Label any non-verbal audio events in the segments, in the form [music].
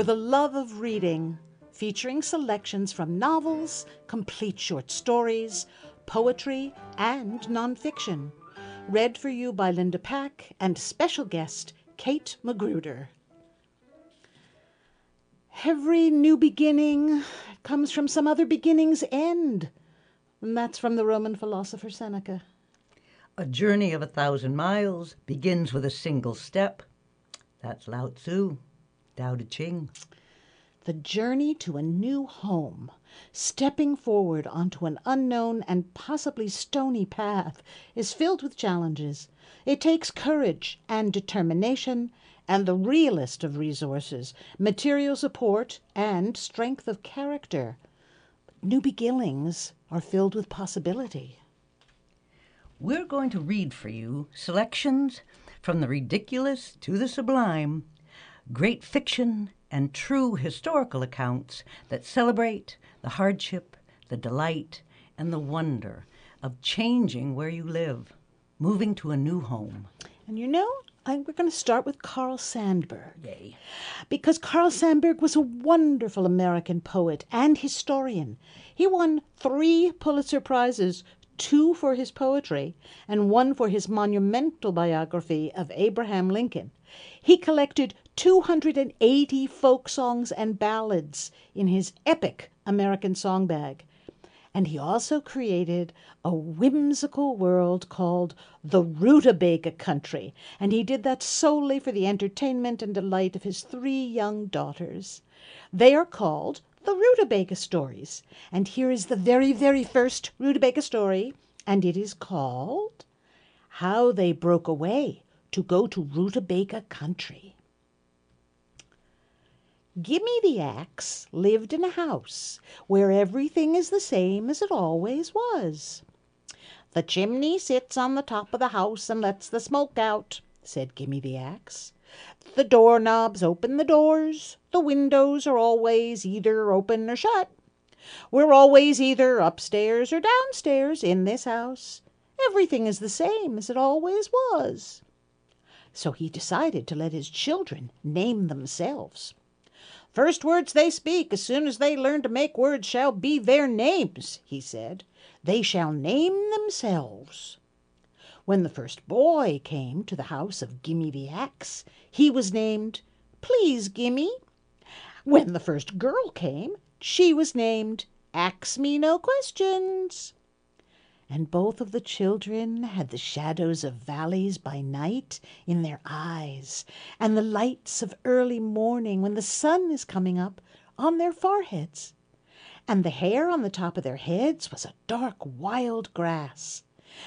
for the love of reading, featuring selections from novels, complete short stories, poetry, and nonfiction. Read for you by Linda Pack and special guest Kate Magruder. Every new beginning comes from some other beginning's end. And that's from the Roman philosopher Seneca. A journey of a thousand miles begins with a single step. That's Lao Tzu, Tao Te Ching. The journey to a new home, stepping forward onto an unknown and possibly stony path, is filled with challenges. It takes courage and determination and the realest of resources, material support and strength of character. New beginnings are filled with possibility. We're going to read for you selections from the ridiculous to the sublime, great fiction and true historical accounts that celebrate the hardship, the delight, and the wonder of changing where you live, moving to a new home. And you know, I, we're going to start with Carl Sandburg. Yay. Because Carl Sandburg was a wonderful American poet and historian. He won three Pulitzer Prizes two for his poetry and one for his monumental biography of Abraham Lincoln. He collected 280 folk songs and ballads in his epic American Song Bag. And he also created a whimsical world called the Rootabaga Country, and he did that solely for the entertainment and delight of his three young daughters. They are called the Rootabaga Stories, and here is the very, very first Rootabaga story, and it is called How They Broke Away to Go to Rootabaga Country. Gimme the Ax lived in a house where everything is the same as it always was. The chimney sits on the top of the house and lets the smoke out, said Gimme the Ax. The door knobs open the doors. The windows are always either open or shut. We're always either upstairs or downstairs in this house. Everything is the same as it always was. So he decided to let his children name themselves. First words they speak as soon as they learn to make words shall be their names, he said. They shall name themselves. When the first boy came to the house of Gimme the Ax, he was named Please Gimme. When the first girl came, she was named Ax Me No Questions and both of the children had the shadows of valleys by night in their eyes, and the lights of early morning when the sun is coming up on their foreheads. And the hair on the top of their heads was a dark wild grass.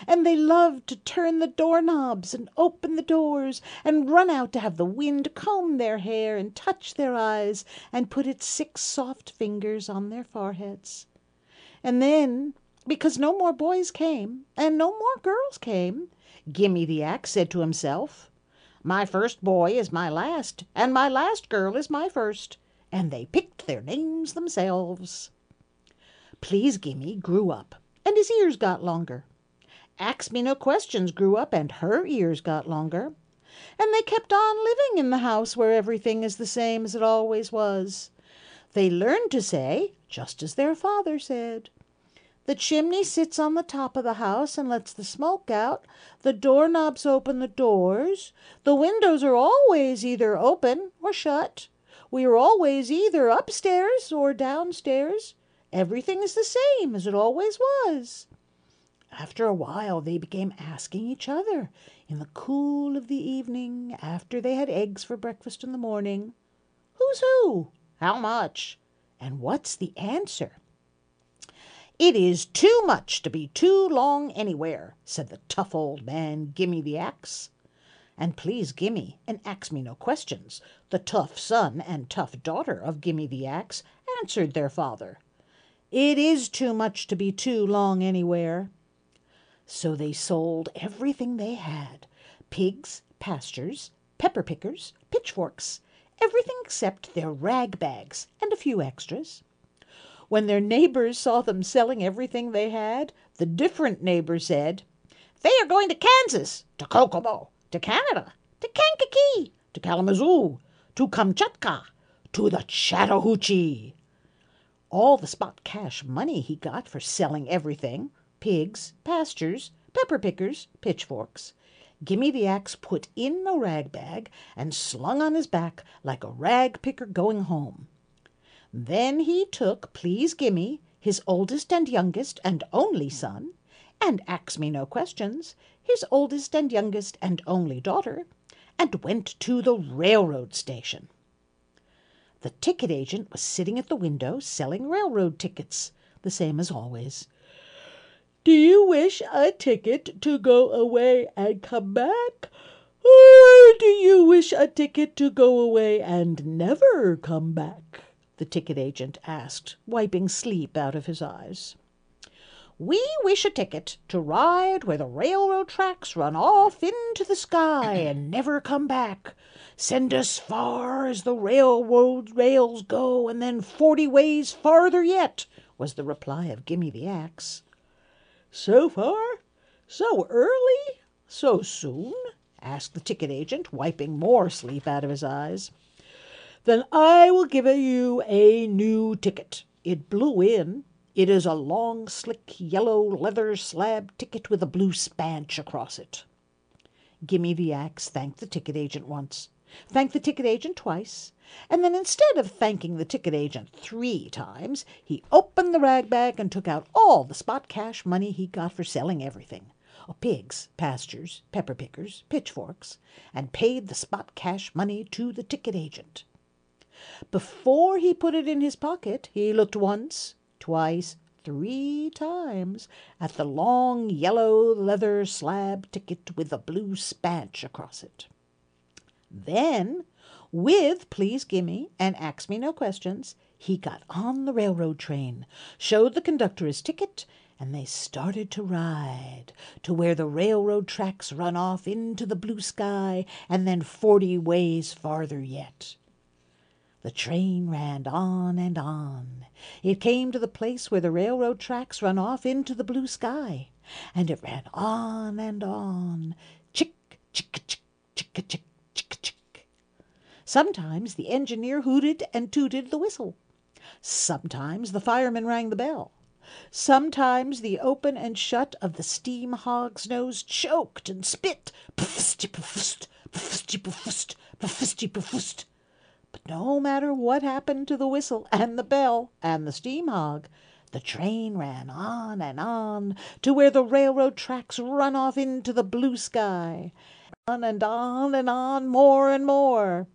And they loved to turn the door knobs and open the doors and run out to have the wind comb their hair and touch their eyes and put its six soft fingers on their foreheads. And then because no more boys came and no more girls came, Gimme the Ax said to himself, My first boy is my last, and my last girl is my first, and they picked their names themselves. Please Gimme grew up, and his ears got longer. Ax Me No Questions grew up, and her ears got longer. And they kept on living in the house where everything is the same as it always was. They learned to say, just as their father said. The chimney sits on the top of the house and lets the smoke out. The door knobs open the doors. The windows are always either open or shut. We are always either upstairs or downstairs. Everything is the same as it always was. After a while they became asking each other in the cool of the evening, after they had eggs for breakfast in the morning, Who's who? How much? And what's the answer? It is too much to be too long anywhere, said the tough old man Gimme the Ax. And please Gimme and ax me no questions, the tough son and tough daughter of Gimme the Ax answered their father. It is too much to be too long anywhere. So they sold everything they had pigs, pastures, pepper pickers, pitchforks, everything except their rag bags and a few extras. When their neighbors saw them selling everything they had, the different neighbors said, They are going to Kansas, to Kokomo, to Canada, to Kankakee, to Kalamazoo, to Kamchatka, to the Chattahoochee. All the spot cash money he got for selling everything pigs, pastures, pepper pickers, pitchforks Gimme the Ax put in a rag bag and slung on his back like a rag picker going home. Then he took Please Gimme, his oldest and youngest and only son, and Ax Me No Questions, his oldest and youngest and only daughter, and went to the railroad station. The ticket agent was sitting at the window selling railroad tickets, the same as always. Do you wish a ticket to go away and come back? Or do you wish a ticket to go away and never come back? The ticket agent asked, wiping sleep out of his eyes. We wish a ticket to ride where the railroad tracks run off into the sky and never come back. Send us far as the railroad rails go, and then forty ways farther yet, was the reply of Gimme the Ax. So far? So early? So soon? asked the ticket agent, wiping more sleep out of his eyes. Then I will give you a new ticket. It blew in. It is a long, slick, yellow leather slab ticket with a blue spanch across it. Gimme the Ax thanked the ticket agent once, thanked the ticket agent twice, and then instead of thanking the ticket agent three times, he opened the rag bag and took out all the spot cash money he got for selling everything oh, pigs, pastures, pepper pickers, pitchforks and paid the spot cash money to the ticket agent. Before he put it in his pocket, he looked once, twice, three times at the long yellow leather slab ticket with the blue spanch across it. Then with Please Gimme and Ax Me No Questions, he got on the railroad train, showed the conductor his ticket, and they started to ride to where the railroad tracks run off into the blue sky and then forty ways farther yet. The train ran on and on. It came to the place where the railroad tracks run off into the blue sky, and it ran on and on, chick, chick, chick, chick, chick, chick, chick. Sometimes the engineer hooted and tooted the whistle. Sometimes the fireman rang the bell. Sometimes the open and shut of the steam hog's nose choked and spit. Puffsty puffst, puffsty puffst, puffsty puffst. But no matter what happened to the whistle and the bell and the steam hog, the train ran on and on to where the railroad tracks run off into the blue sky. On and on and on more and more.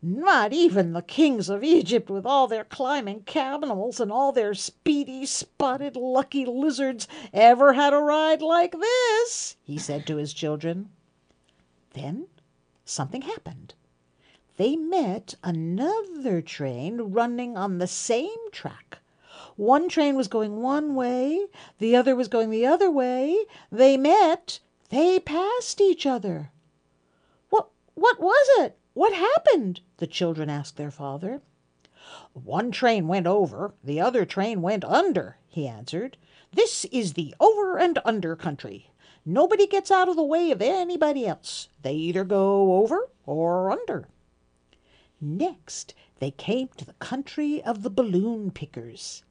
Not even the kings of Egypt, with all their climbing camels and all their speedy, spotted, lucky lizards, ever had a ride like this, he said to his children. Then something happened. They met another train running on the same track. One train was going one way, the other was going the other way. They met, they passed each other. What what was it? What happened? the children asked their father. One train went over, the other train went under, he answered. This is the over and under country. Nobody gets out of the way of anybody else. They either go over or under. Next they came to the country of the balloon pickers.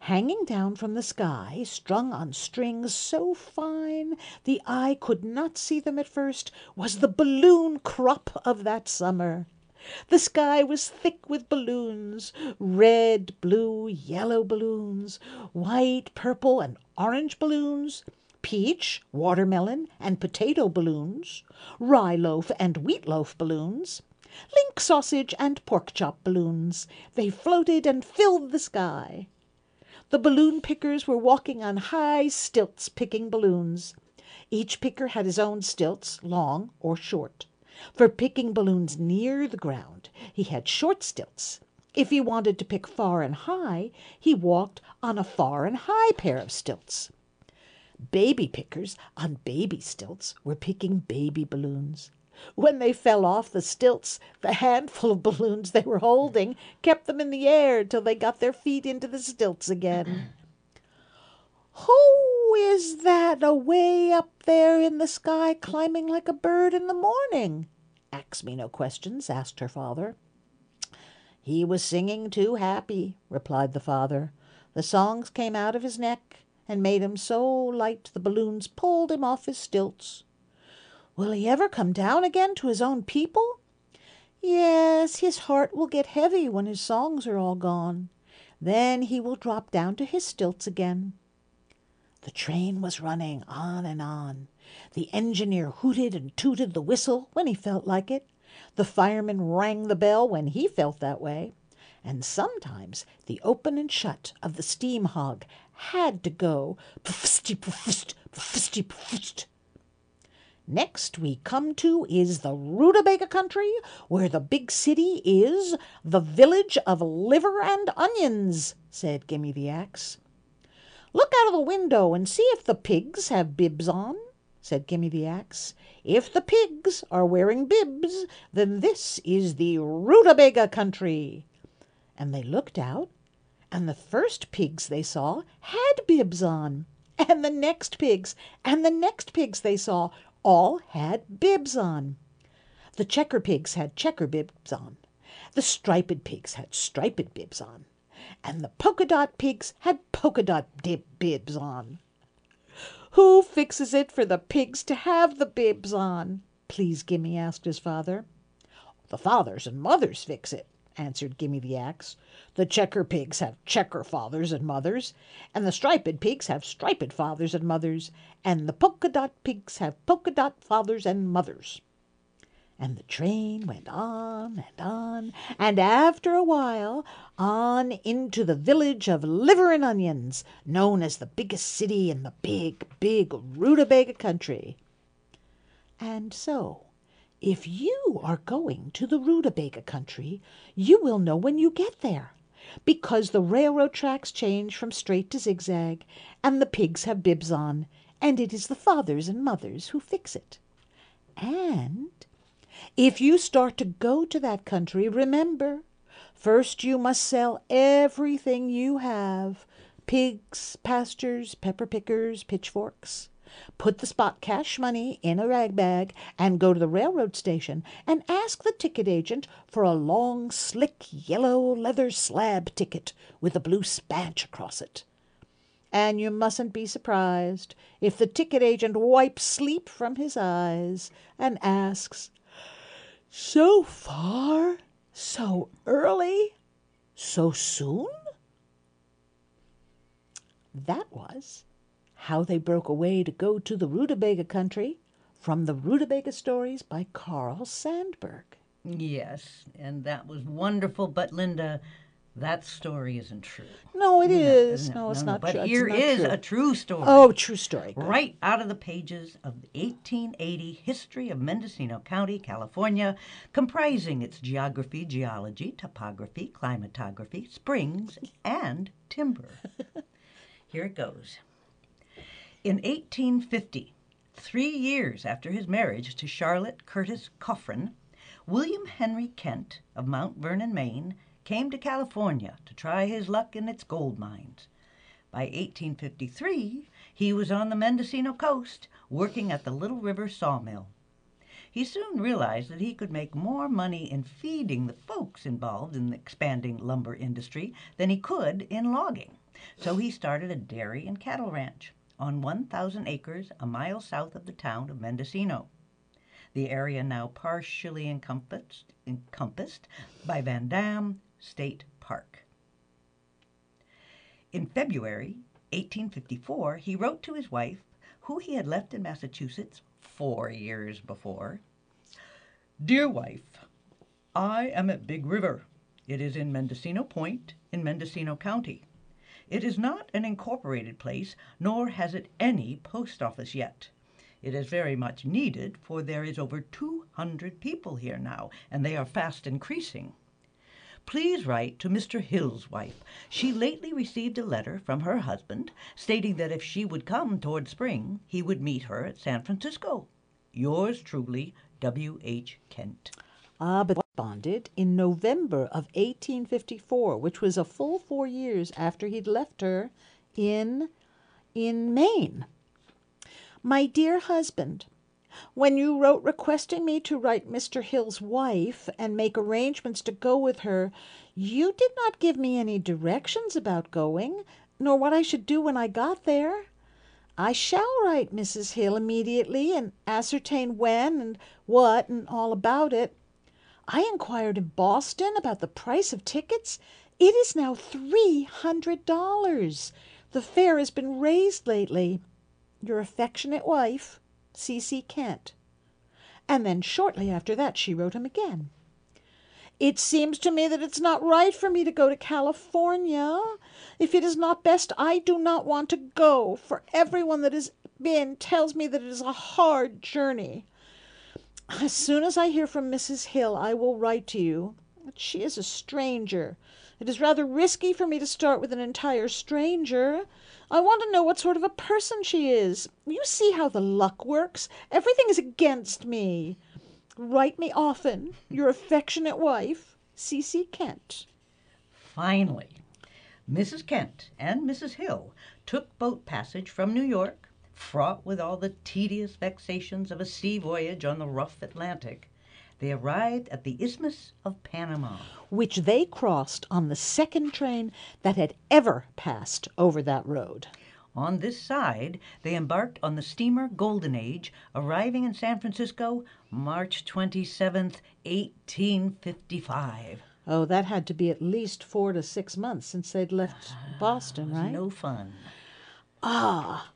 Hanging down from the sky, strung on strings so fine the eye could not see them at first, was the balloon crop of that summer. The sky was thick with balloons red, blue, yellow balloons, white, purple, and orange balloons, peach, watermelon, and potato balloons, rye loaf and wheat loaf balloons, link sausage and pork chop balloons. They floated and filled the sky. The balloon pickers were walking on high stilts picking balloons. Each picker had his own stilts, long or short. For picking balloons near the ground he had short stilts. If he wanted to pick far and high, he walked on a far and high pair of stilts. Baby pickers on baby stilts were picking baby balloons. When they fell off the stilts, the handful of balloons they were holding kept them in the air till they got their feet into the stilts again. Who is that away up there in the sky climbing like a bird in the morning? Ax Me No Questions asked her father. He was singing too happy, replied the father. The songs came out of his neck and made him so light the balloons pulled him off his stilts. Will he ever come down again to his own people? Yes, his heart will get heavy when his songs are all gone. Then he will drop down to his stilts again. The train was running on and on. The engineer hooted and tooted the whistle when he felt like it. The fireman rang the bell when he felt that way. And sometimes the open and shut of the steam hog had to go pfsty pfst pfsty pfst Next we come to is the Rootabaga Country, where the big city is the Village of Liver and Onions, said Gimme the Ax. Look out of the window and see if the pigs have bibs on, said Gimme the Ax. If the pigs are wearing bibs, then this is the Rootabaga Country. And they looked out, and the first pigs they saw had bibs on, and the next pigs and the next pigs they saw all had bibs on. The checker pigs had checker bibs on. The striped pigs had striped bibs on. And the polka dot pigs had polka dot bibs on. Who fixes it for the pigs to have the bibs on? Please Gimme asked his father. The fathers and mothers fix it, answered Gimme the Ax. The checker pigs have checker fathers and mothers, and the striped pigs have striped fathers and mothers, and the polka dot pigs have polka dot fathers and mothers. And the train went on and on, and after a while on into the village of Liver and Onions, known as the biggest city in the big, big Rootabaga Country. And so if you are going to the Rootabaga Country, you will know when you get there, because the railroad tracks change from straight to zigzag, and the pigs have bibs on, and it is the fathers and mothers who fix it. And if you start to go to that country, remember, first you must sell everything you have pigs, pastures, pepper pickers, pitchforks. Put the spot cash money in a rag bag and go to the railroad station and ask the ticket agent for a long, slick, yellow leather slab ticket with a blue spanch across it. And you mustn't be surprised if the ticket agent wipes sleep from his eyes and asks, So far? So early? So soon? That was how They Broke Away to Go to the Rootabaga Country from the Rootabaga Stories by Carl Sandburg. Yes, and that was wonderful, but Linda, that story isn't true. No, it is. No, it's not but true. Here is true. a true story. Oh, true story. Good. Right out of the pages of the 1880 History of Mendocino County, California, comprising its geography, geology, topography, climatography, springs, and timber. [laughs] Here it goes. In 1850, three years after his marriage to Charlotte Curtis Coffrin, William Henry Kent of Mount Vernon, Maine, came to California to try his luck in its gold mines. By 1853, he was on the Mendocino coast working at the Little River sawmill. He soon realized that he could make more money in feeding the folks involved in the expanding lumber industry than he could in logging. So he started a dairy and cattle ranch on 1,000 acres a mile south of the town of Mendocino. The area now partially encompassed, encompassed by Van Damme State Park. In February 1854, he wrote to his wife, who he had left in Massachusetts four years before Dear wife, I am at Big River. It is in Mendocino Point, in Mendocino County. It is not an incorporated place, nor has it any post office yet. It is very much needed, for there is over 200 people here now, and they are fast increasing. Please write to Mr. Hill's wife. She lately received a letter from her husband stating that if she would come toward spring, he would meet her at San Francisco. Yours truly, W. H. Kent. Ah, but bonded in November of 1854, which was a full four years after he'd left her in in Maine. My dear husband, when you wrote requesting me to write Mr. Hill's wife and make arrangements to go with her, You did not give me any directions about going, nor what I should do when I got there. I shall write Mrs. Hill immediately and ascertain when and what and all about it. I inquired in Boston about the price of tickets. It is now three hundred dollars. The fare has been raised lately. Your affectionate wife, C. C. Kent. And then shortly after that she wrote him again. It seems to me that it's not right for me to go to California. If it is not best, I do not want to go, for everyone that has been tells me that it is a hard journey. As soon as I hear from Mrs. Hill, I will write to you. She is a stranger. It is rather risky for me to start with an entire stranger. I want to know what sort of a person she is. You see how the luck works. Everything is against me. Write me often. Your affectionate wife, C. C. Kent. Finally, Mrs. Kent and Mrs. Hill took boat passage from New York, fraught with all the tedious vexations of a sea voyage on the rough Atlantic. They arrived at the Isthmus of Panama, which they crossed on the second train that had ever passed over that road. On this side, they embarked on the steamer Golden Age, arriving in San Francisco March 27th, 1855. Oh, that had to be at least four to six months since they'd left Boston, right? No fun. Ah,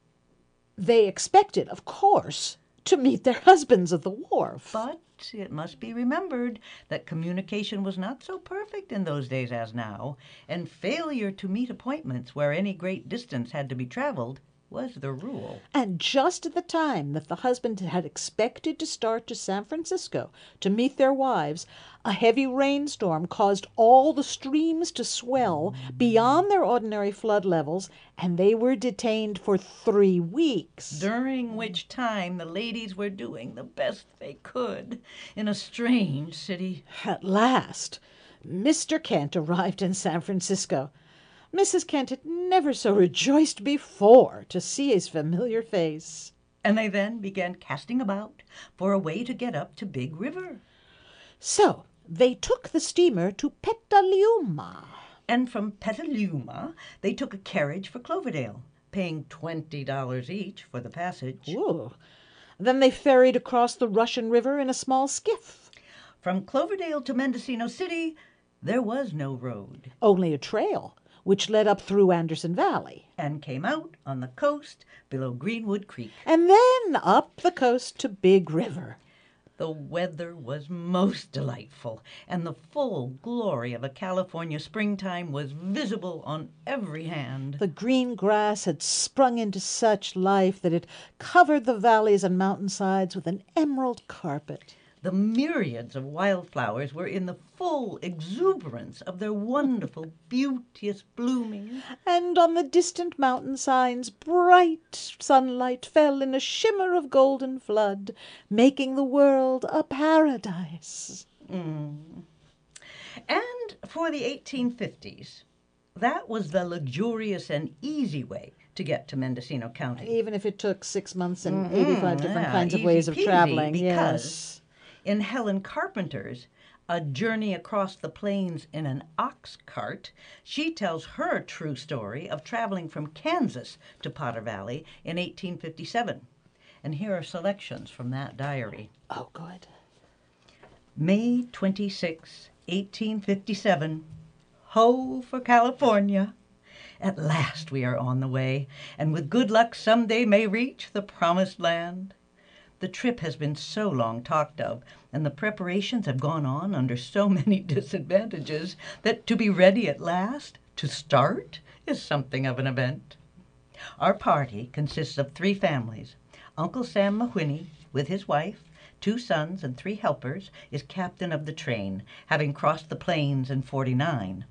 they expected, of course, to meet their husbands at the wharf. But it must be remembered that communication was not so perfect in those days as now, and failure to meet appointments where any great distance had to be traveled was the rule. And just at the time that the husband had expected to start to San Francisco to meet their wives, a heavy rainstorm caused all the streams to swell beyond their ordinary flood levels, and they were detained for three weeks. During which time the ladies were doing the best they could in a strange city. At last, Mr. Kent arrived in San Francisco. Mrs. Kent had never so rejoiced before to see his familiar face. And they then began casting about for a way to get up to Big River. So they took the steamer to Petaluma. And from Petaluma, they took a carriage for Cloverdale, paying $20 each for the passage. Ooh. Then they ferried across the Russian River in a small skiff. From Cloverdale to Mendocino City, there was no road. Only a trail which led up through Anderson Valley. And came out on the coast below Greenwood Creek. And then up the coast to Big River. The weather was most delightful, and the full glory of a California springtime was visible on every hand. The green grass had sprung into such life that it covered the valleys and mountainsides with an emerald carpet. The myriads of wildflowers were in the full exuberance of their wonderful, beauteous blooming. And on the distant mountain signs bright sunlight fell in a shimmer of golden flood, making the world a paradise. Mm. And for the 1850s, that was the luxurious and easy way to get to Mendocino County. Even if it took six months and mm-hmm. 85 different yeah, kinds of ways of traveling. Because yes in Helen Carpenter's A Journey Across the Plains in an Ox Cart, she tells her true story of traveling from Kansas to Potter Valley in 1857. And here are selections from that diary. Oh, good. May 26, 1857. Ho for California! At last we are on the way, and with good luck some day may reach the promised land. The trip has been so long talked of, and the preparations have gone on under so many [laughs] disadvantages, that to be ready at last, to start, is something of an event. Our party consists of three families. Uncle Sam Mahwiney, with his wife, two sons, and three helpers, is captain of the train, having crossed the plains in 49.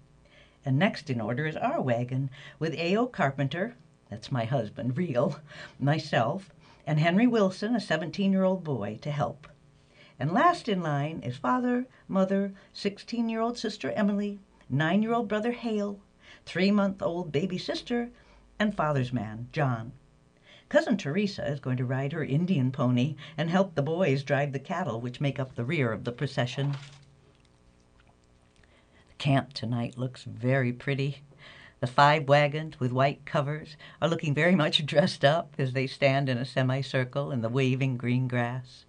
And next in order is our wagon, with A.O. Carpenter, that's my husband, Reel, myself, and Henry Wilson, a 17 year old boy, to help. And last in line is father, mother, 16 year old sister Emily, nine year old brother Hale, three month old baby sister, and father's man, John. Cousin Teresa is going to ride her Indian pony and help the boys drive the cattle which make up the rear of the procession. The Camp tonight looks very pretty. The five wagons with white covers are looking very much dressed up as they stand in a semicircle in the waving green grass.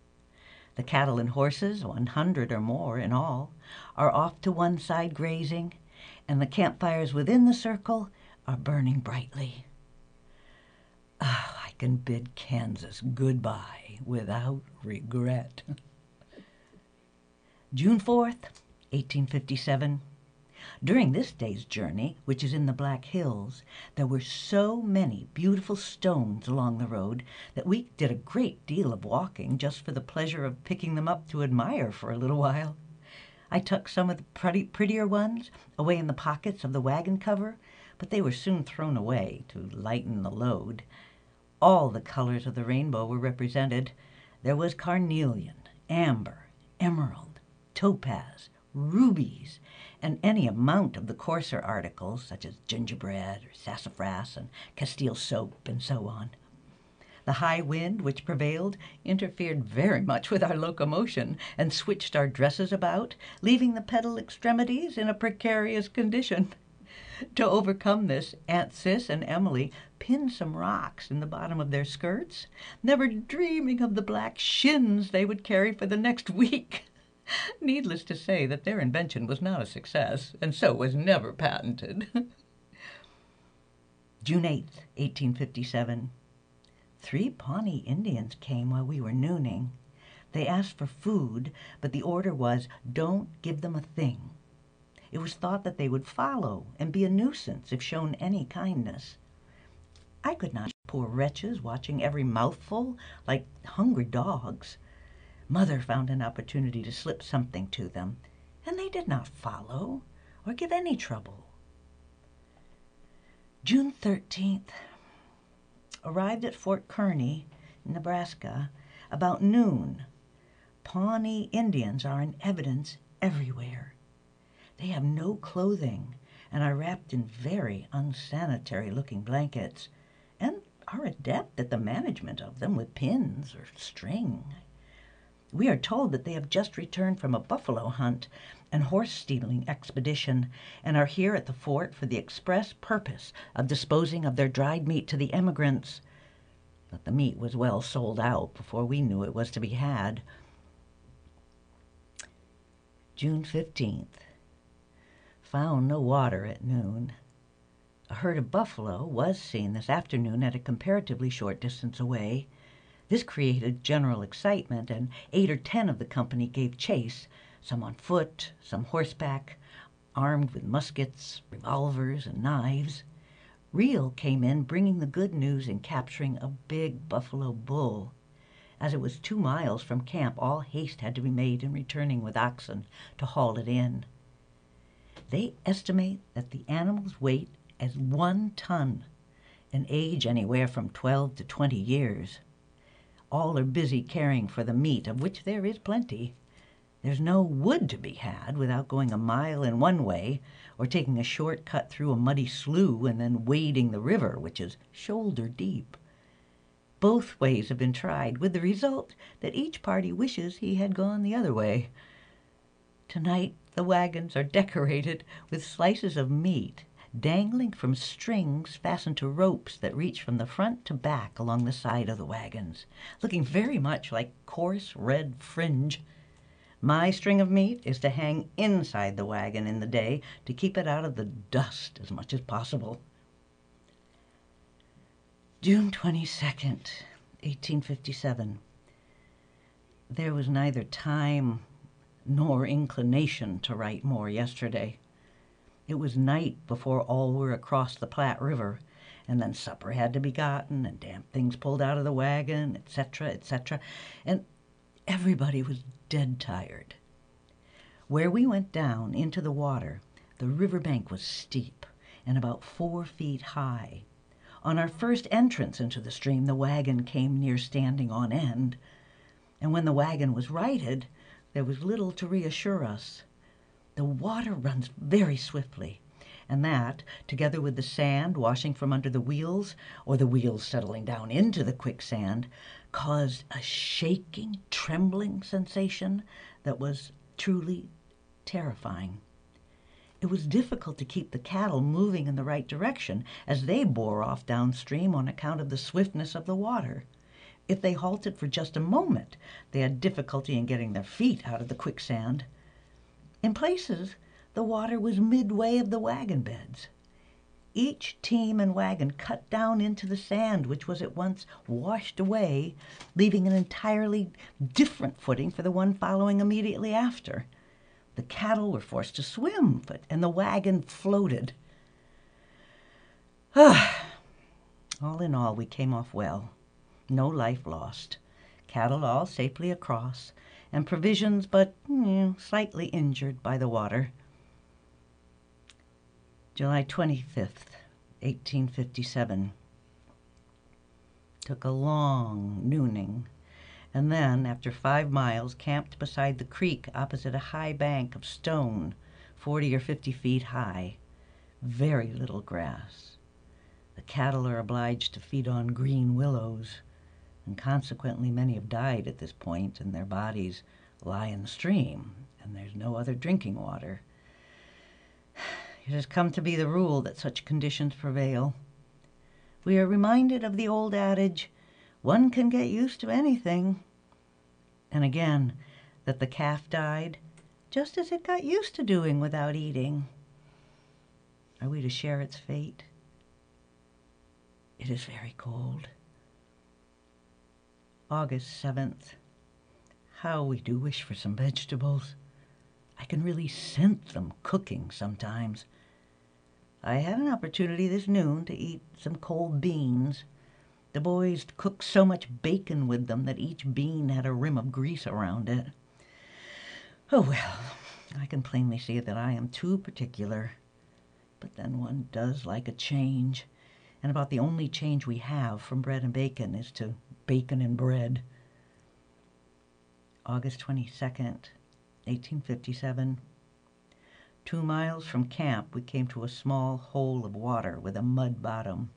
The cattle and horses, 100 or more in all, are off to one side grazing, and the campfires within the circle are burning brightly. Ah, I can bid Kansas goodbye without regret. June 4th, 1857. During this day's journey, which is in the Black Hills, there were so many beautiful stones along the road that we did a great deal of walking just for the pleasure of picking them up to admire for a little while. I tucked some of the pretty, prettier ones away in the pockets of the wagon cover, but they were soon thrown away to lighten the load. All the colors of the rainbow were represented. There was carnelian, amber, emerald, topaz, rubies, and any amount of the coarser articles, such as gingerbread or sassafras and Castile soap, and so on. The high wind which prevailed interfered very much with our locomotion and switched our dresses about, leaving the pedal extremities in a precarious condition. [laughs] To overcome this, Aunt Sis and Emily pinned some rocks in the bottom of their skirts, never dreaming of the black shins they would carry for the next [laughs] week. [laughs] Needless to say that their invention was not a success, and so was never patented. [laughs] June 8, 1857. Three Pawnee Indians came while we were nooning. They asked for food, but the order was, don't give them a thing. It was thought that they would follow and be a nuisance if shown any kindness. I could not, poor wretches, watching every mouthful like hungry dogs. Mother found an opportunity to slip something to them, and they did not follow or give any trouble. June 13th. Arrived at Fort Kearney, Nebraska, about noon. Pawnee Indians are in evidence everywhere. They have no clothing and are wrapped in very unsanitary looking blankets and are adept at the management of them with pins or string. We are told that they have just returned from a buffalo hunt and horse stealing expedition and are here at the fort for the express purpose of disposing of their dried meat to the emigrants. But the meat was well sold out before we knew it was to be had. June 15th. Found no water at noon. A herd of buffalo was seen this afternoon at a comparatively short distance away. This created general excitement, and eight or ten of the company gave chase, some on foot, some horseback, armed with muskets, revolvers, and knives. Reel came in bringing the good news in capturing a big buffalo bull. As it was two miles from camp, all haste had to be made in returning with oxen to haul it in. They estimate that the animal's weight as one ton, and age anywhere from 12 to 20 years. All are busy caring for the meat, of which there is plenty. There's no wood to be had without going a mile in one way, or taking a short cut through a muddy slough and then wading the river, which is shoulder deep. Both ways have been tried, with the result that each party wishes he had gone the other way. Tonight the wagons are decorated with slices of meat dangling from strings fastened to ropes that reach from the front to back along the side of the wagons, looking very much like coarse red fringe. My string of meat is to hang inside the wagon in the day to keep it out of the dust as much as possible. June 22nd, 1857. There was neither time nor inclination to write more yesterday. It was night before all were across the Platte River, and then supper had to be gotten, and damp things pulled out of the wagon, etc., etc., and everybody was dead tired. Where we went down into the water, the river bank was steep and about four feet high. On our first entrance into the stream, the wagon came near standing on end, and when the wagon was righted, there was little to reassure us. The water runs very swiftly, and that, together with the sand washing from under the wheels, or the wheels settling down into the quicksand, caused a shaking, trembling sensation that was truly terrifying. It was difficult to keep the cattle moving in the right direction as they bore off downstream on account of the swiftness of the water. If they halted for just a moment, they had difficulty in getting their feet out of the quicksand. In places, the water was midway of the wagon beds. Each team and wagon cut down into the sand, which was at once washed away, leaving an entirely different footing for the one following immediately after. The cattle were forced to swim, but, and the wagon floated. [sighs] All in all, we came off well. No life lost. Cattle all safely across, and provisions but mm, slightly injured by the water. July 25th, 1857. Took a long nooning and then, after five miles, camped beside the creek opposite a high bank of stone, forty or fifty feet high. Very little grass. The cattle are obliged to feed on green willows, and consequently many have died at this point, and their bodies lie in the stream, and there's no other drinking water. [sighs] It has come to be the rule that such conditions prevail. We are reminded of the old adage, one can get used to anything. And again, that the calf died just as it got used to doing without eating. Are we to share its fate? It is very cold. August 7th. How we do wish for some vegetables. I can really scent them cooking sometimes. I had an opportunity this noon to eat some cold beans. The boys cooked so much bacon with them that each bean had a rim of grease around it. Oh well, I can plainly see that I am too particular. But then one does like a change, and about the only change we have from bread and bacon is to bacon and bread. August 22nd, 1857. Two miles from camp, we came to a small hole of water with a mud bottom.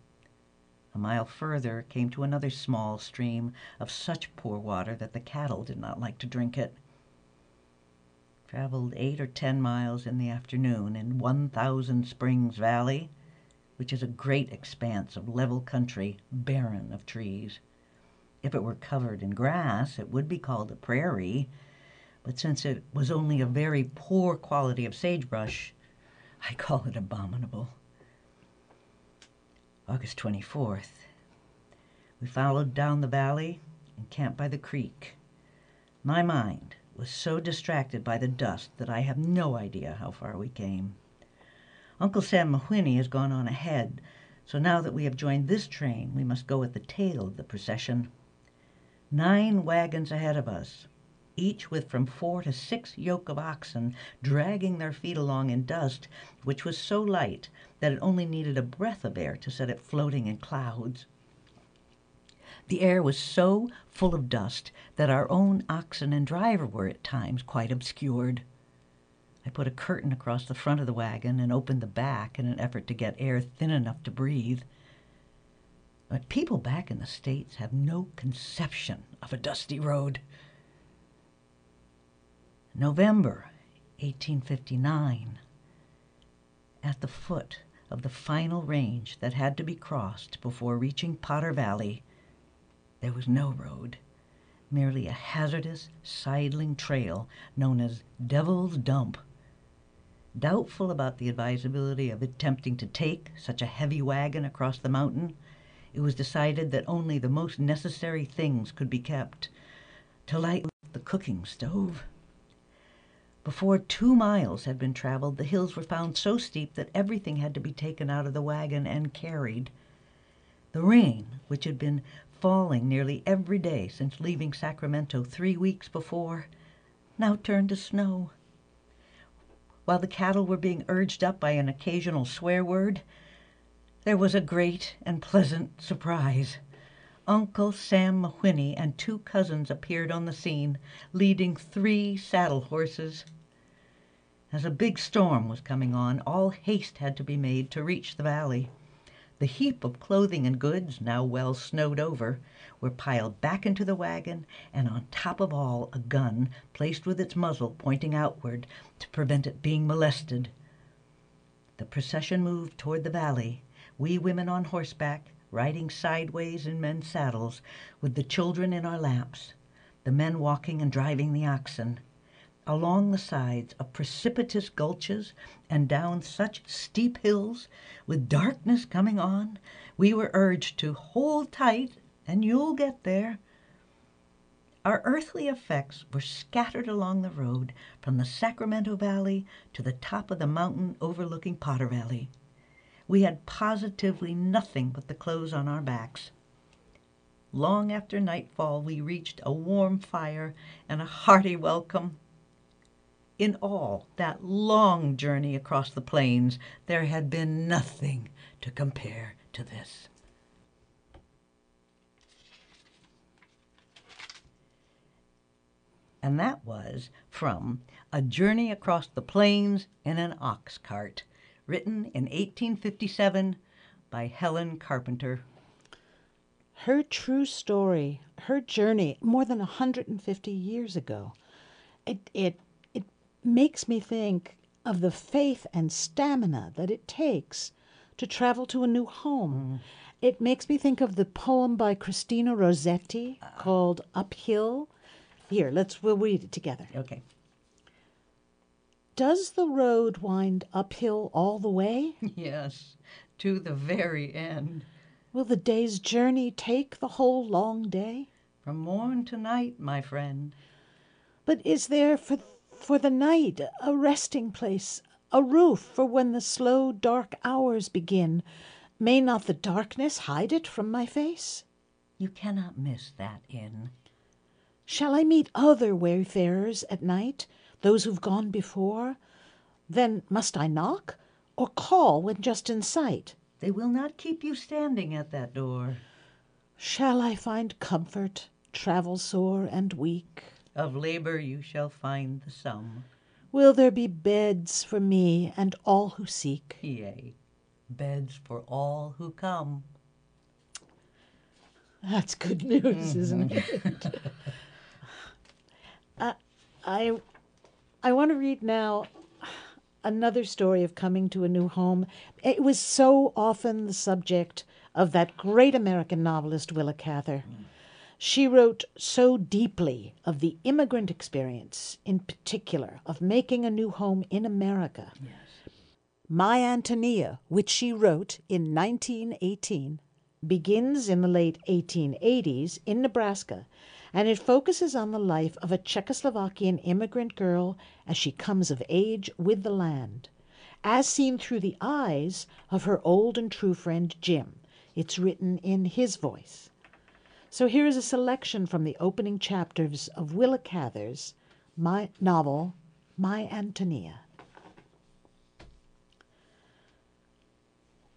A mile further came to another small stream of such poor water that the cattle did not like to drink it. Traveled eight or ten miles in the afternoon in One Thousand Springs Valley, which is a great expanse of level country, barren of trees. If it were covered in grass, it would be called a prairie, but since it was only a very poor quality of sagebrush, I call it abominable. August 24th. We followed down the valley and camped by the creek. My mind was so distracted by the dust that I have no idea how far we came. Uncle Sam Mahwinny has gone on ahead, so now that we have joined this train, we must go at the tail of the procession. Nine wagons ahead of us, each with from four to six yoke of oxen dragging their feet along in dust which was so light that it only needed a breath of air to set it floating in clouds. The air was so full of dust that our own oxen and driver were at times quite obscured. I put a curtain across the front of the wagon and opened the back in an effort to get air thin enough to breathe. But people back in the States have no conception of a dusty road. November 1859. At the foot of the final range that had to be crossed before reaching Potter Valley, there was no road, merely a hazardous sidling trail known as Devil's Dump. Doubtful about the advisability of attempting to take such a heavy wagon across the mountain, it was decided that only the most necessary things could be kept to light the cooking stove before two miles had been traveled, the hills were found so steep that everything had to be taken out of the wagon and carried. The rain, which had been falling nearly every day since leaving Sacramento three weeks before, now turned to snow. While the cattle were being urged up by an occasional swear word, there was a great and pleasant surprise. Uncle Sam Mahwinny and two cousins appeared on the scene, leading three saddle horses. As a big storm was coming on, all haste had to be made to reach the valley. The heap of clothing and goods, now well snowed over, were piled back into the wagon, and on top of all a gun placed with its muzzle pointing outward to prevent it being molested. The procession moved toward the valley, we women on horseback, riding sideways in men's saddles, with the children in our laps, the men walking and driving the oxen. Along the sides of precipitous gulches and down such steep hills, with darkness coming on, we were urged to hold tight and you'll get there. Our earthly effects were scattered along the road from the Sacramento Valley to the top of the mountain overlooking Potter Valley. We had positively nothing but the clothes on our backs. Long after nightfall, we reached a warm fire and a hearty welcome. In all that long journey across the plains, there had been nothing to compare to this. And that was from A Journey Across the Plains in an Ox Cart, written in 1857 by Helen Carpenter. Her true story, her journey more than 150 years ago, it, it, it makes me think of the faith and stamina that it takes to travel to a new home. Mm. It makes me think of the poem by Christina Rossetti called Uphill. Here, let's we'll read it together. Okay. Does the road wind uphill all the way? Yes, to the very end. Will the day's journey take the whole long day? From morn to night, my friend. But is there for for the night a resting place, a roof for when the slow dark hours begin? May not the darkness hide it from my face? You cannot miss that inn. Shall I meet other wayfarers at night, those who've gone before? Then must I knock, or call when just in sight? They will not keep you standing at that door. Shall I find comfort, travel sore and weak? Of labor you shall find the sum. Will there be beds for me and all who seek? Yea, beds for all who come. That's good news, isn't it? [laughs] uh, I I want to read now another story of coming to a new home. It was so often the subject of that great American novelist Willa Cather. She wrote so deeply of the immigrant experience, in particular, of making a new home in America. My Antonia, which she wrote in 1918, begins in the late 1880s in Nebraska, and it focuses on the life of a Czechoslovakian immigrant girl as she comes of age with the land, as seen through the eyes of her old and true friend Jim. It's written in his voice. So here is a selection from the opening chapters of Willa Cather's my novel, My Antonia.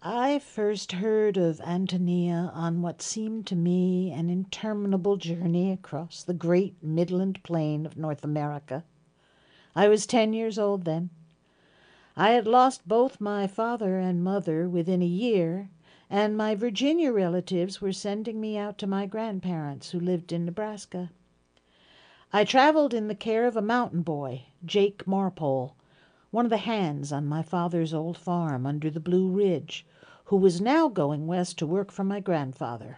I first heard of Antonia on what seemed to me an interminable journey across the great midland plain of North America. I was ten years old then. I had lost both my father and mother within a year, and my Virginia relatives were sending me out to my grandparents who lived in Nebraska. I traveled in the care of a mountain boy, Jake Marpole, one of the hands on my father's old farm under the Blue Ridge, who was now going west to work for my grandfather.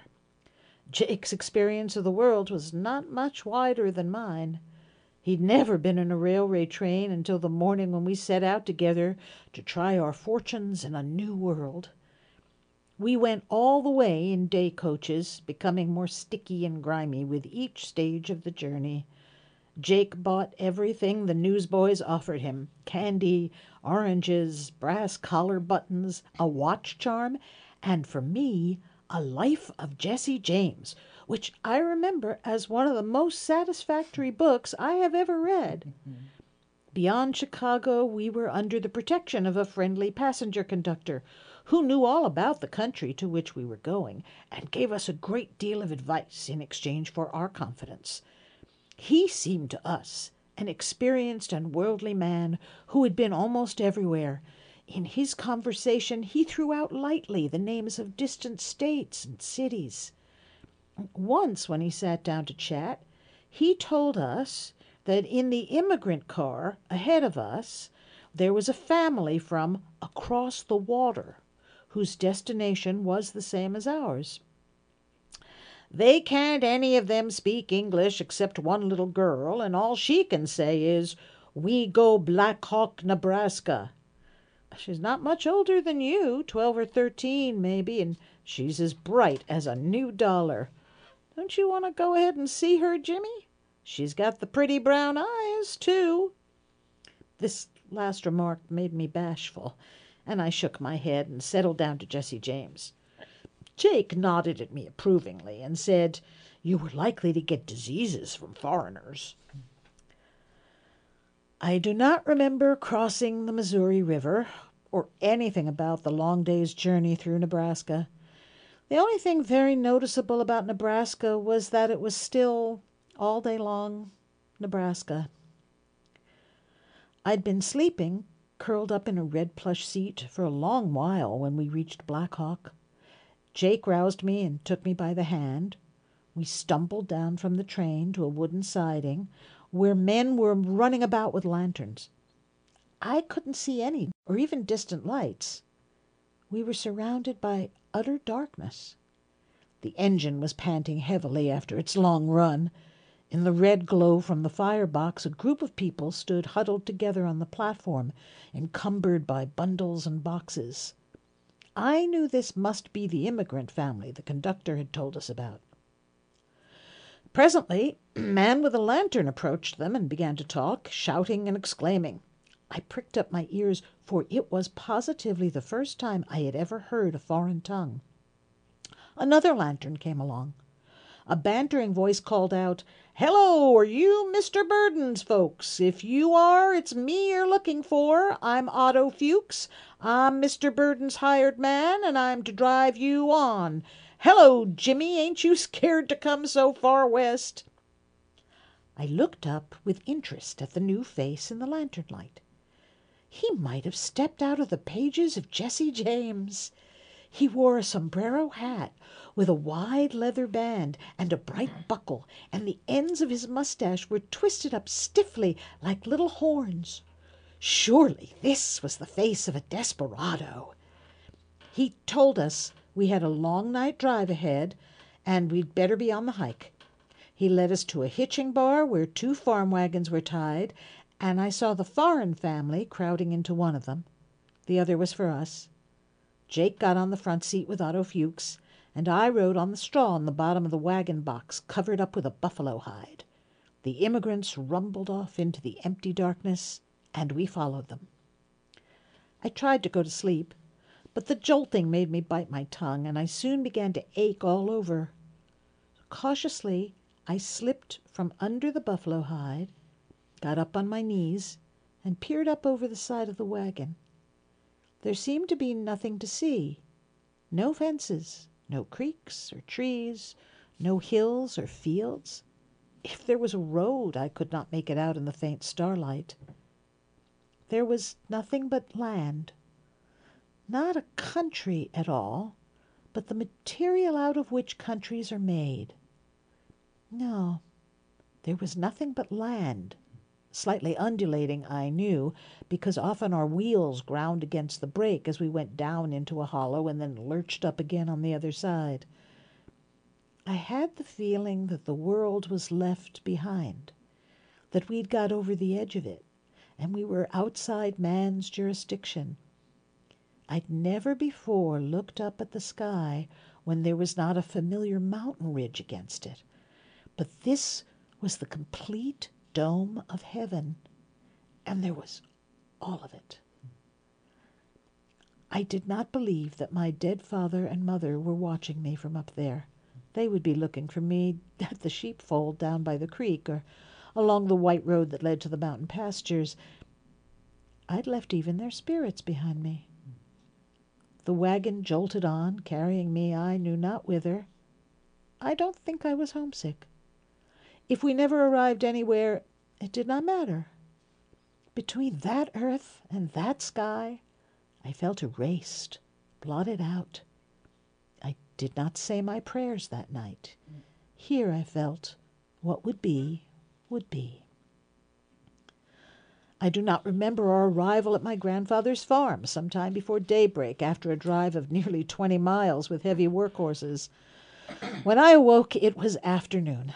Jake's experience of the world was not much wider than mine. He'd never been in a railway train until the morning when we set out together to try our fortunes in a new world. We went all the way in day coaches, becoming more sticky and grimy with each stage of the journey. Jake bought everything the newsboys offered him candy, oranges, brass collar buttons, a watch charm, and for me, a Life of Jesse James, which I remember as one of the most satisfactory books I have ever read. Beyond Chicago, we were under the protection of a friendly passenger conductor who knew all about the country to which we were going and gave us a great deal of advice in exchange for our confidence. He seemed to us an experienced and worldly man who had been almost everywhere. In his conversation, he threw out lightly the names of distant states and cities. Once, when he sat down to chat, he told us that in the immigrant car ahead of us there was a family from across the water whose destination was the same as ours. They can't any of them speak English except one little girl, and all she can say is, 'We go Black Hawk, Nebraska.' She's not much older than you, twelve or thirteen, maybe, and she's as bright as a new dollar. Don't you want to go ahead and see her, Jimmy? She's got the pretty brown eyes, too." This last remark made me bashful, and I shook my head and settled down to Jesse James. Jake nodded at me approvingly and said, You were likely to get diseases from foreigners. I do not remember crossing the Missouri River or anything about the long day's journey through Nebraska. The only thing very noticeable about Nebraska was that it was still, all day long, Nebraska. I'd been sleeping, curled up in a red plush seat, for a long while when we reached Black Hawk. Jake roused me and took me by the hand. We stumbled down from the train to a wooden siding where men were running about with lanterns. I couldn't see any or even distant lights. We were surrounded by utter darkness. The engine was panting heavily after its long run. In the red glow from the fire box, a group of people stood huddled together on the platform, encumbered by bundles and boxes. I knew this must be the immigrant family the conductor had told us about. Presently, a [clears throat] man with a lantern approached them and began to talk, shouting and exclaiming. I pricked up my ears, for it was positively the first time I had ever heard a foreign tongue. Another lantern came along. A bantering voice called out, Hello, are you Mr. Burden's folks? If you are, it's me you're looking for. I'm Otto Fuchs. I'm Mr. Burden's hired man, and I'm to drive you on. Hello, Jimmy, ain't you scared to come so far west? I looked up with interest at the new face in the lantern light. He might have stepped out of the pages of Jesse James. He wore a sombrero hat with a wide leather band and a bright mm-hmm. buckle, and the ends of his mustache were twisted up stiffly like little horns. Surely this was the face of a desperado. He told us we had a long night drive ahead and we'd better be on the hike. He led us to a hitching bar where two farm wagons were tied, and I saw the foreign family crowding into one of them. The other was for us. Jake got on the front seat with Otto Fuchs, and I rode on the straw in the bottom of the wagon box covered up with a buffalo hide. The immigrants rumbled off into the empty darkness, and we followed them. I tried to go to sleep, but the jolting made me bite my tongue, and I soon began to ache all over. Cautiously I slipped from under the buffalo hide, got up on my knees, and peered up over the side of the wagon. There seemed to be nothing to see no fences, no creeks or trees, no hills or fields. If there was a road, I could not make it out in the faint starlight. There was nothing but land. Not a country at all, but the material out of which countries are made. No, there was nothing but land, slightly undulating, I knew, because often our wheels ground against the brake as we went down into a hollow and then lurched up again on the other side. I had the feeling that the world was left behind, that we'd got over the edge of it, and we were outside man's jurisdiction. I'd never before looked up at the sky when there was not a familiar mountain ridge against it. But this was the complete dome of heaven, and there was all of it. I did not believe that my dead father and mother were watching me from up there. They would be looking for me [laughs] at the sheepfold down by the creek or along the white road that led to the mountain pastures. I'd left even their spirits behind me. The wagon jolted on, carrying me I knew not whither. I don't think I was homesick. If we never arrived anywhere, it did not matter. Between that earth and that sky, I felt erased, blotted out. I did not say my prayers that night. Here I felt what would be, would be. I do not remember our arrival at my grandfather's farm some time before daybreak after a drive of nearly twenty miles with heavy work horses. When I awoke it was afternoon.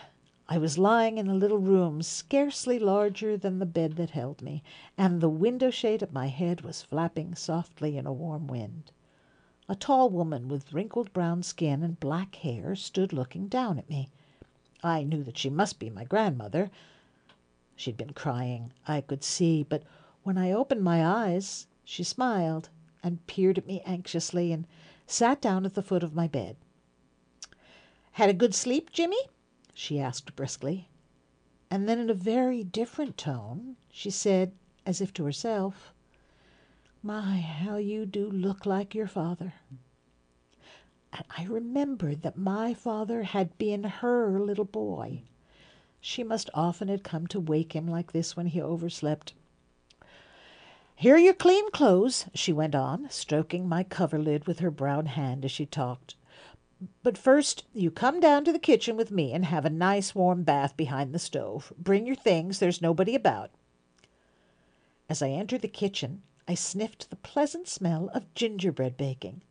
I was lying in a little room scarcely larger than the bed that held me, and the window shade at my head was flapping softly in a warm wind. A tall woman with wrinkled brown skin and black hair stood looking down at me. I knew that she must be my grandmother. She'd been crying, I could see, but when I opened my eyes she smiled and peered at me anxiously and sat down at the foot of my bed. Had a good sleep, Jimmy? She asked briskly. And then in a very different tone she said, as if to herself, My, how you do look like your father. And I remembered that my father had been her little boy. She must often have come to wake him like this when he overslept. Here are your clean clothes, she went on, stroking my coverlid with her brown hand as she talked. But first you come down to the kitchen with me and have a nice warm bath behind the stove. Bring your things, there's nobody about. As I entered the kitchen, I sniffed the pleasant smell of gingerbread baking.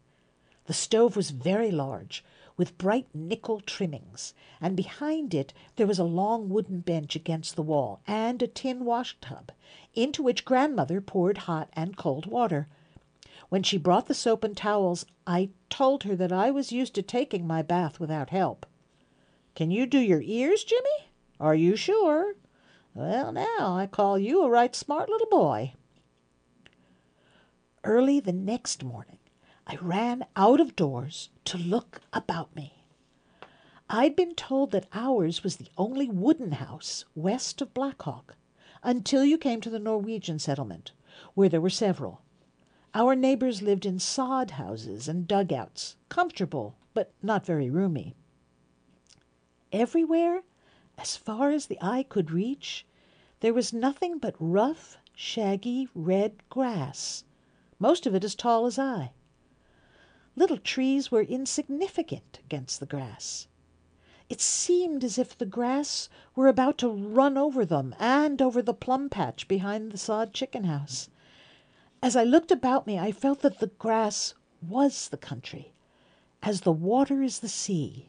The stove was very large, with bright nickel trimmings, and behind it there was a long wooden bench against the wall, and a tin wash tub, into which grandmother poured hot and cold water. When she brought the soap and towels, I told her that I was used to taking my bath without help. Can you do your ears, Jimmy? Are you sure? Well, now, I call you a right smart little boy. Early the next morning, I ran out of doors to look about me. I'd been told that ours was the only wooden house west of Black Hawk until you came to the Norwegian settlement, where there were several. Our neighbors lived in sod houses and dugouts, comfortable but not very roomy. Everywhere, as far as the eye could reach, there was nothing but rough, shaggy red grass, most of it as tall as I. Little trees were insignificant against the grass. It seemed as if the grass were about to run over them and over the plum patch behind the sod chicken house. As I looked about me, I felt that the grass was the country, as the water is the sea.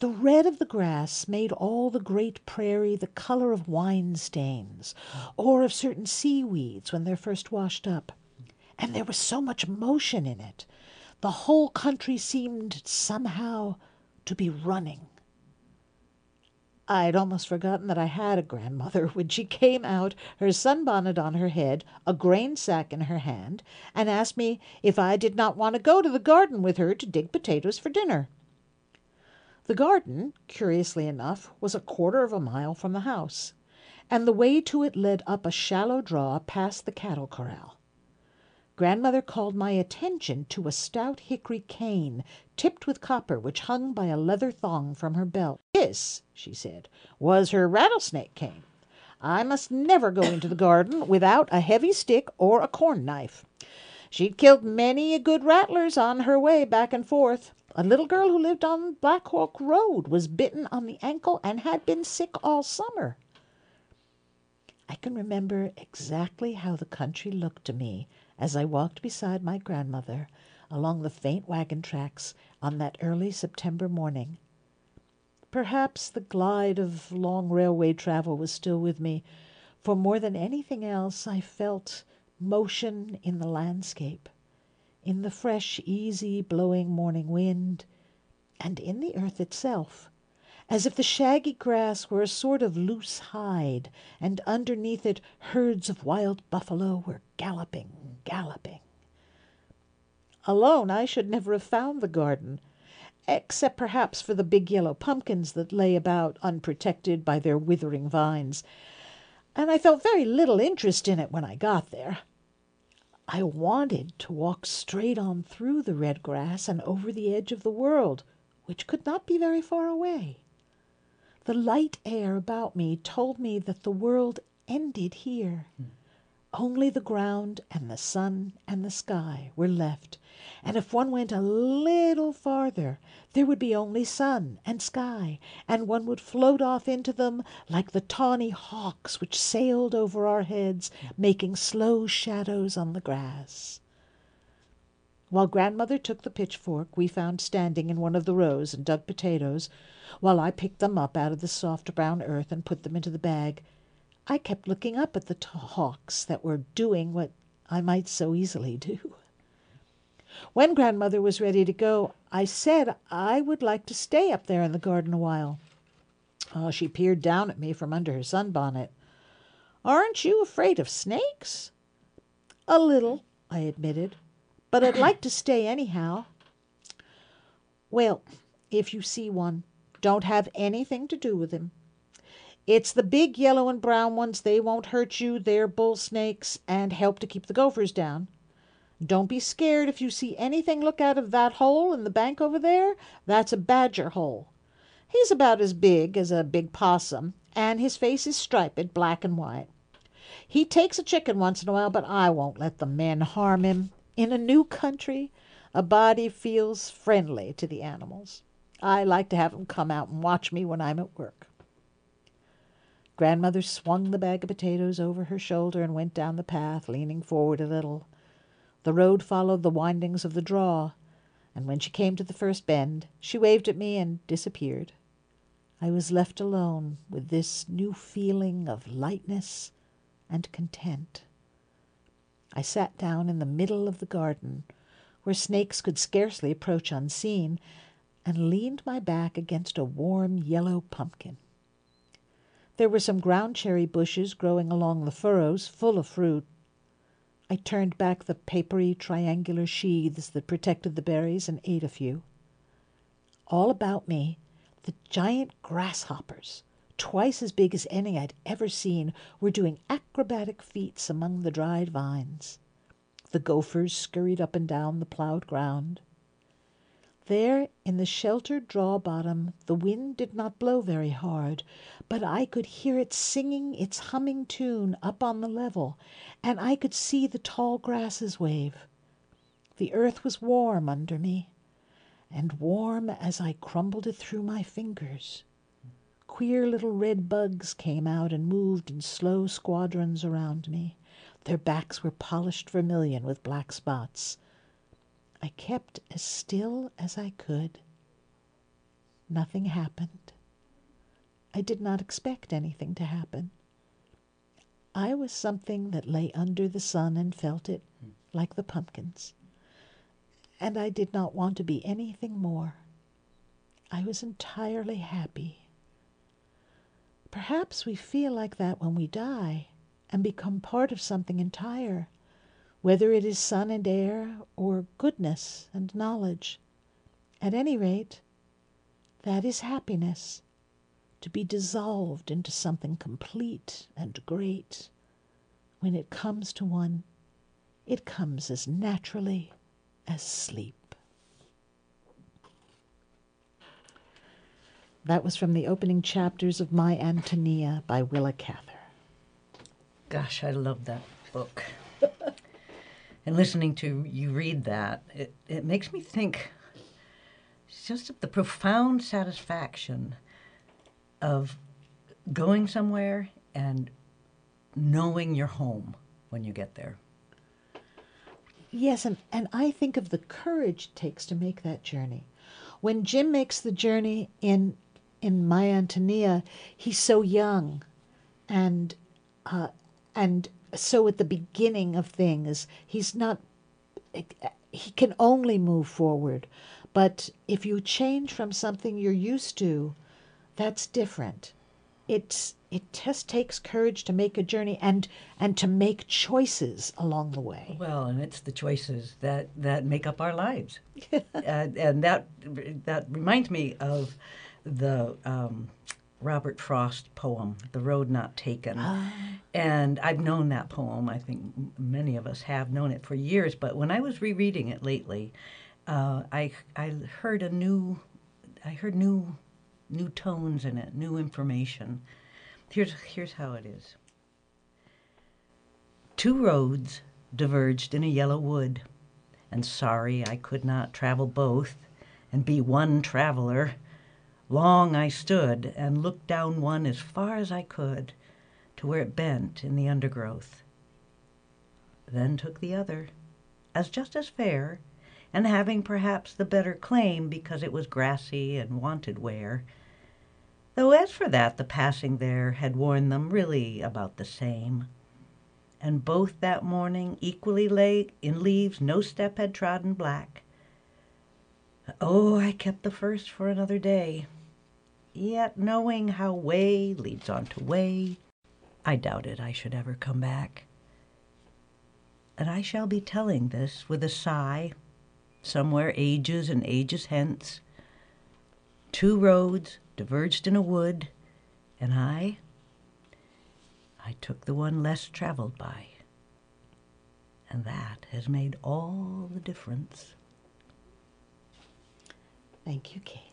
The red of the grass made all the great prairie the color of wine stains, or of certain seaweeds when they're first washed up. And there was so much motion in it. The whole country seemed somehow to be running. I'd almost forgotten that I had a grandmother [laughs] when she came out, her sunbonnet on her head, a grain sack in her hand, and asked me if I did not want to go to the garden with her to dig potatoes for dinner. The garden, curiously enough, was a quarter of a mile from the house, and the way to it led up a shallow draw past the cattle corral. Grandmother called my attention to a stout hickory cane tipped with copper which hung by a leather thong from her belt. This, she said, was her rattlesnake cane. I must never go into the garden without a heavy stick or a corn knife. She'd killed many a good rattlers on her way back and forth. A little girl who lived on Black Hawk Road was bitten on the ankle and had been sick all summer. I can remember exactly how the country looked to me as I walked beside my grandmother along the faint wagon tracks on that early September morning. Perhaps the glide of long railway travel was still with me, for more than anything else I felt motion in the landscape, in the fresh, easy blowing morning wind, and in the earth itself as if the shaggy grass were a sort of loose hide, and underneath it herds of wild buffalo were galloping, galloping. Alone I should never have found the garden, except perhaps for the big yellow pumpkins that lay about unprotected by their withering vines, and I felt very little interest in it when I got there. I wanted to walk straight on through the red grass and over the edge of the world, which could not be very far away. The light air about me told me that the world ended here. Only the ground and the sun and the sky were left And if one went a little farther, there would be only sun and sky, and one would float off into them like the tawny hawks which sailed over our heads, making slow shadows on the grass. While grandmother took the pitchfork we found standing in one of the rows and dug potatoes, while I picked them up out of the soft brown earth and put them into the bag, I kept looking up at the hawks that were doing what I might so easily do. When grandmother was ready to go, I said I would like to stay up there in the garden a while. Oh, she peered down at me from under her sunbonnet. Aren't you afraid of snakes? A little, I admitted, but I'd like to stay anyhow. Well, if you see one, don't have anything to do with him. It's the big yellow and brown ones. They won't hurt you. They're bull snakes and help to keep the gophers down. Don't be scared if you see anything look out of that hole in the bank over there. That's a badger hole. He's about as big as a big possum, and his face is striped black and white. He takes a chicken once in a while, but I won't let the men harm him. In a new country, a body feels friendly to the animals. I like to have have 'em come out and watch me when I'm at work. Grandmother swung the bag of potatoes over her shoulder and went down the path, leaning forward a little. The road followed the windings of the draw, and when she came to the first bend, she waved at me and disappeared. I was left alone with this new feeling of lightness and content. I sat down in the middle of the garden, where snakes could scarcely approach unseen, and leaned my back against a warm yellow pumpkin. There were some ground cherry bushes growing along the furrows, full of fruit. I turned back the papery triangular sheaths that protected the berries and ate a few. All about me, the giant grasshoppers, twice as big as any I'd ever seen, were doing acrobatic feats among the dried vines. The gophers scurried up and down the plowed ground. There in the sheltered draw bottom the wind did not blow very hard, but I could hear it singing its humming tune up on the level, and I could see the tall grasses wave. The earth was warm under me, and warm as I crumbled it through my fingers. Queer little red bugs came out and moved in slow squadrons around me. Their backs were polished vermilion with black spots. I kept as still as I could. Nothing happened. I did not expect anything to happen. I was something that lay under the sun and felt it, like the pumpkins. And I did not want to be anything more. I was entirely happy. Perhaps we feel like that when we die and become part of something entire whether it is sun and air or goodness and knowledge. At any rate, that is happiness, to be dissolved into something complete and great. When it comes to one, it comes as naturally as sleep. That was from the opening chapters of My Antonia by Willa Cather. Gosh, I love that book [laughs] and listening to you read that, it, it makes me think just of the profound satisfaction of going somewhere and knowing you're home when you get there. Yes, and, and I think of the courage it takes to make that journey. When Jim makes the journey in in My Antonia, he's so young, and uh, and so at the beginning of things, he's not, he can only move forward. But if you change from something you're used to, that's different. It's, it just takes courage to make a journey and, and to make choices along the way. Well, and it's the choices that, that make up our lives. [laughs] uh, and that, that reminds me of the, um, Robert Frost poem, The Road Not Taken. Ah. And I've known that poem. I think many of us have known it for years. But when I was rereading it lately, uh, I, I heard a new, I heard new, new tones in it, new information. Here's, here's how it is. Two roads diverged in a yellow wood, and sorry I could not travel both and be one traveler. Long I stood and looked down one as far as I could to where it bent in the undergrowth. Then took the other, as just as fair, and having perhaps the better claim because it was grassy and wanted wear. Though as for that the passing there had worn them really about the same. And both that morning equally lay in leaves no step had trodden black. Oh, I kept the first for another day. Yet knowing how way leads on to way, I doubted I should ever come back. And I shall be telling this with a sigh, somewhere ages and ages hence. Two roads diverged in a wood, and I, I took the one less traveled by. And that has made all the difference. Thank you, Kate.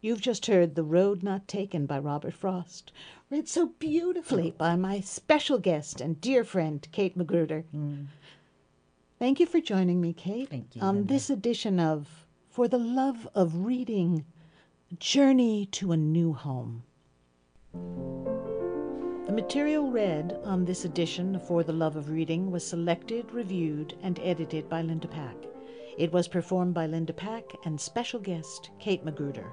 You've just heard The Road Not Taken by Robert Frost, read so beautifully by my special guest and dear friend, Kate Magruder. Mm. Thank you for joining me, Kate, Thank you, on Linda. this edition of For the Love of Reading Journey to a New Home. The material read on this edition of For the Love of Reading was selected, reviewed, and edited by Linda Pack. It was performed by Linda Pack and special guest Kate Magruder.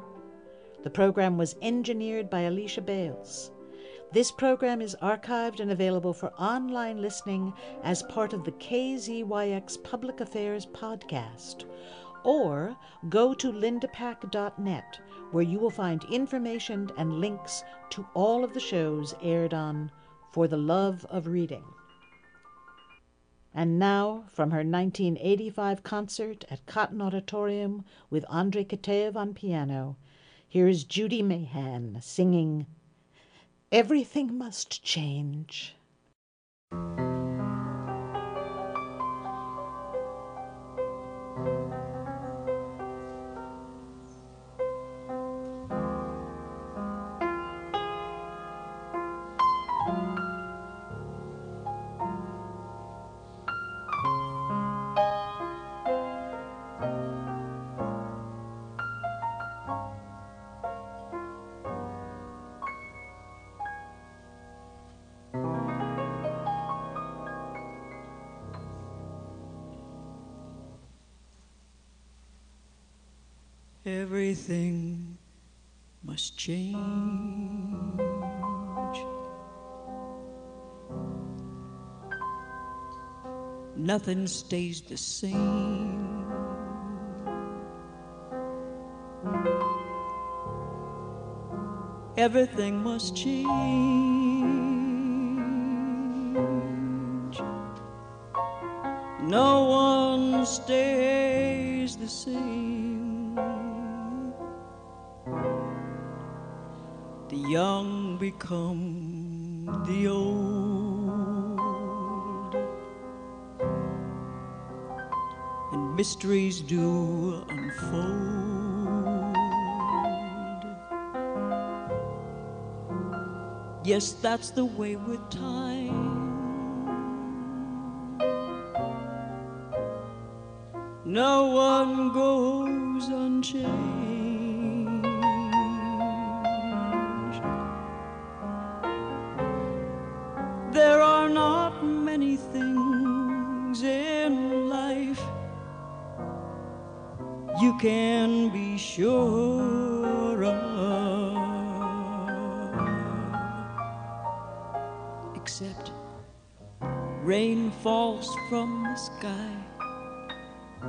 The program was engineered by Alicia Bales. This program is archived and available for online listening as part of the KZYX Public Affairs podcast. Or go to lindapack.net where you will find information and links to all of the shows aired on For the Love of Reading. And now, from her 1985 concert at Cotton Auditorium with Andrei Kitaev on piano, here is Judy Mayhan singing Everything Must Change. Everything must change. Nothing stays the same. Everything must change. No one stays the same. Young become the old, and mysteries do unfold. Yes, that's the way with time. No one goes unchanged.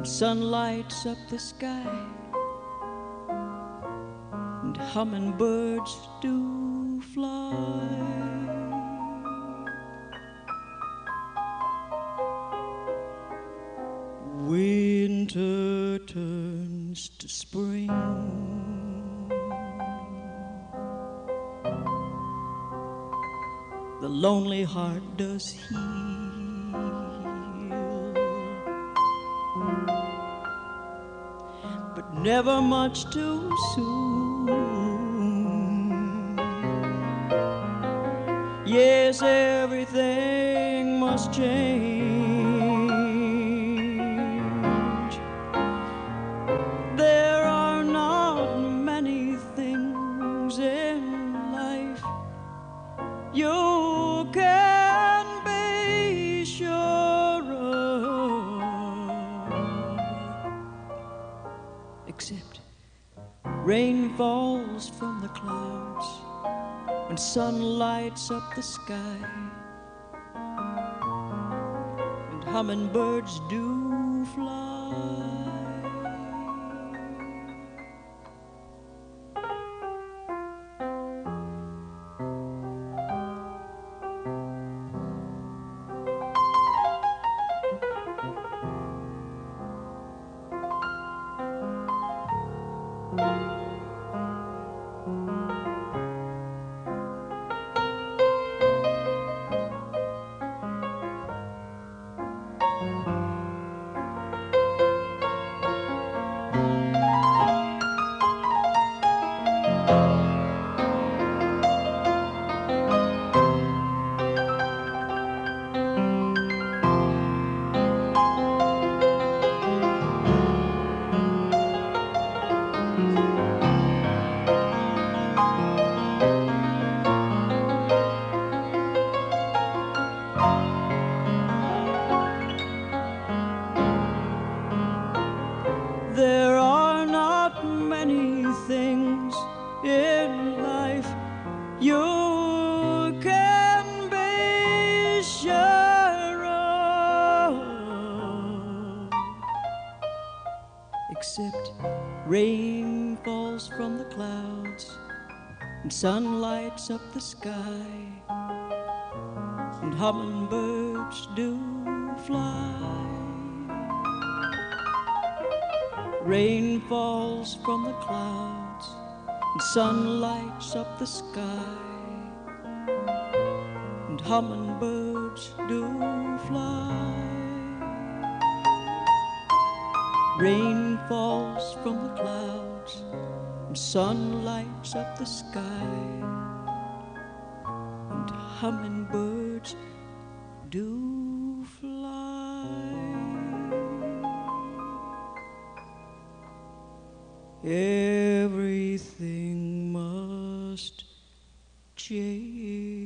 Sun lights up the sky, and hummingbirds do fly. Winter turns to spring. The lonely heart does heal. Never much too soon. Yes, everything must change. Sun lights up the sky. And hummingbirds do There are not many things in life you can be sure of, except rain falls from the clouds and sun lights up the sky, and hummingbirds do fly. Rain falls from the clouds and sun lights up the sky, and hummingbirds do fly. Rain falls from the clouds and sun lights up the sky, hummingbirds do fly. Everything must change.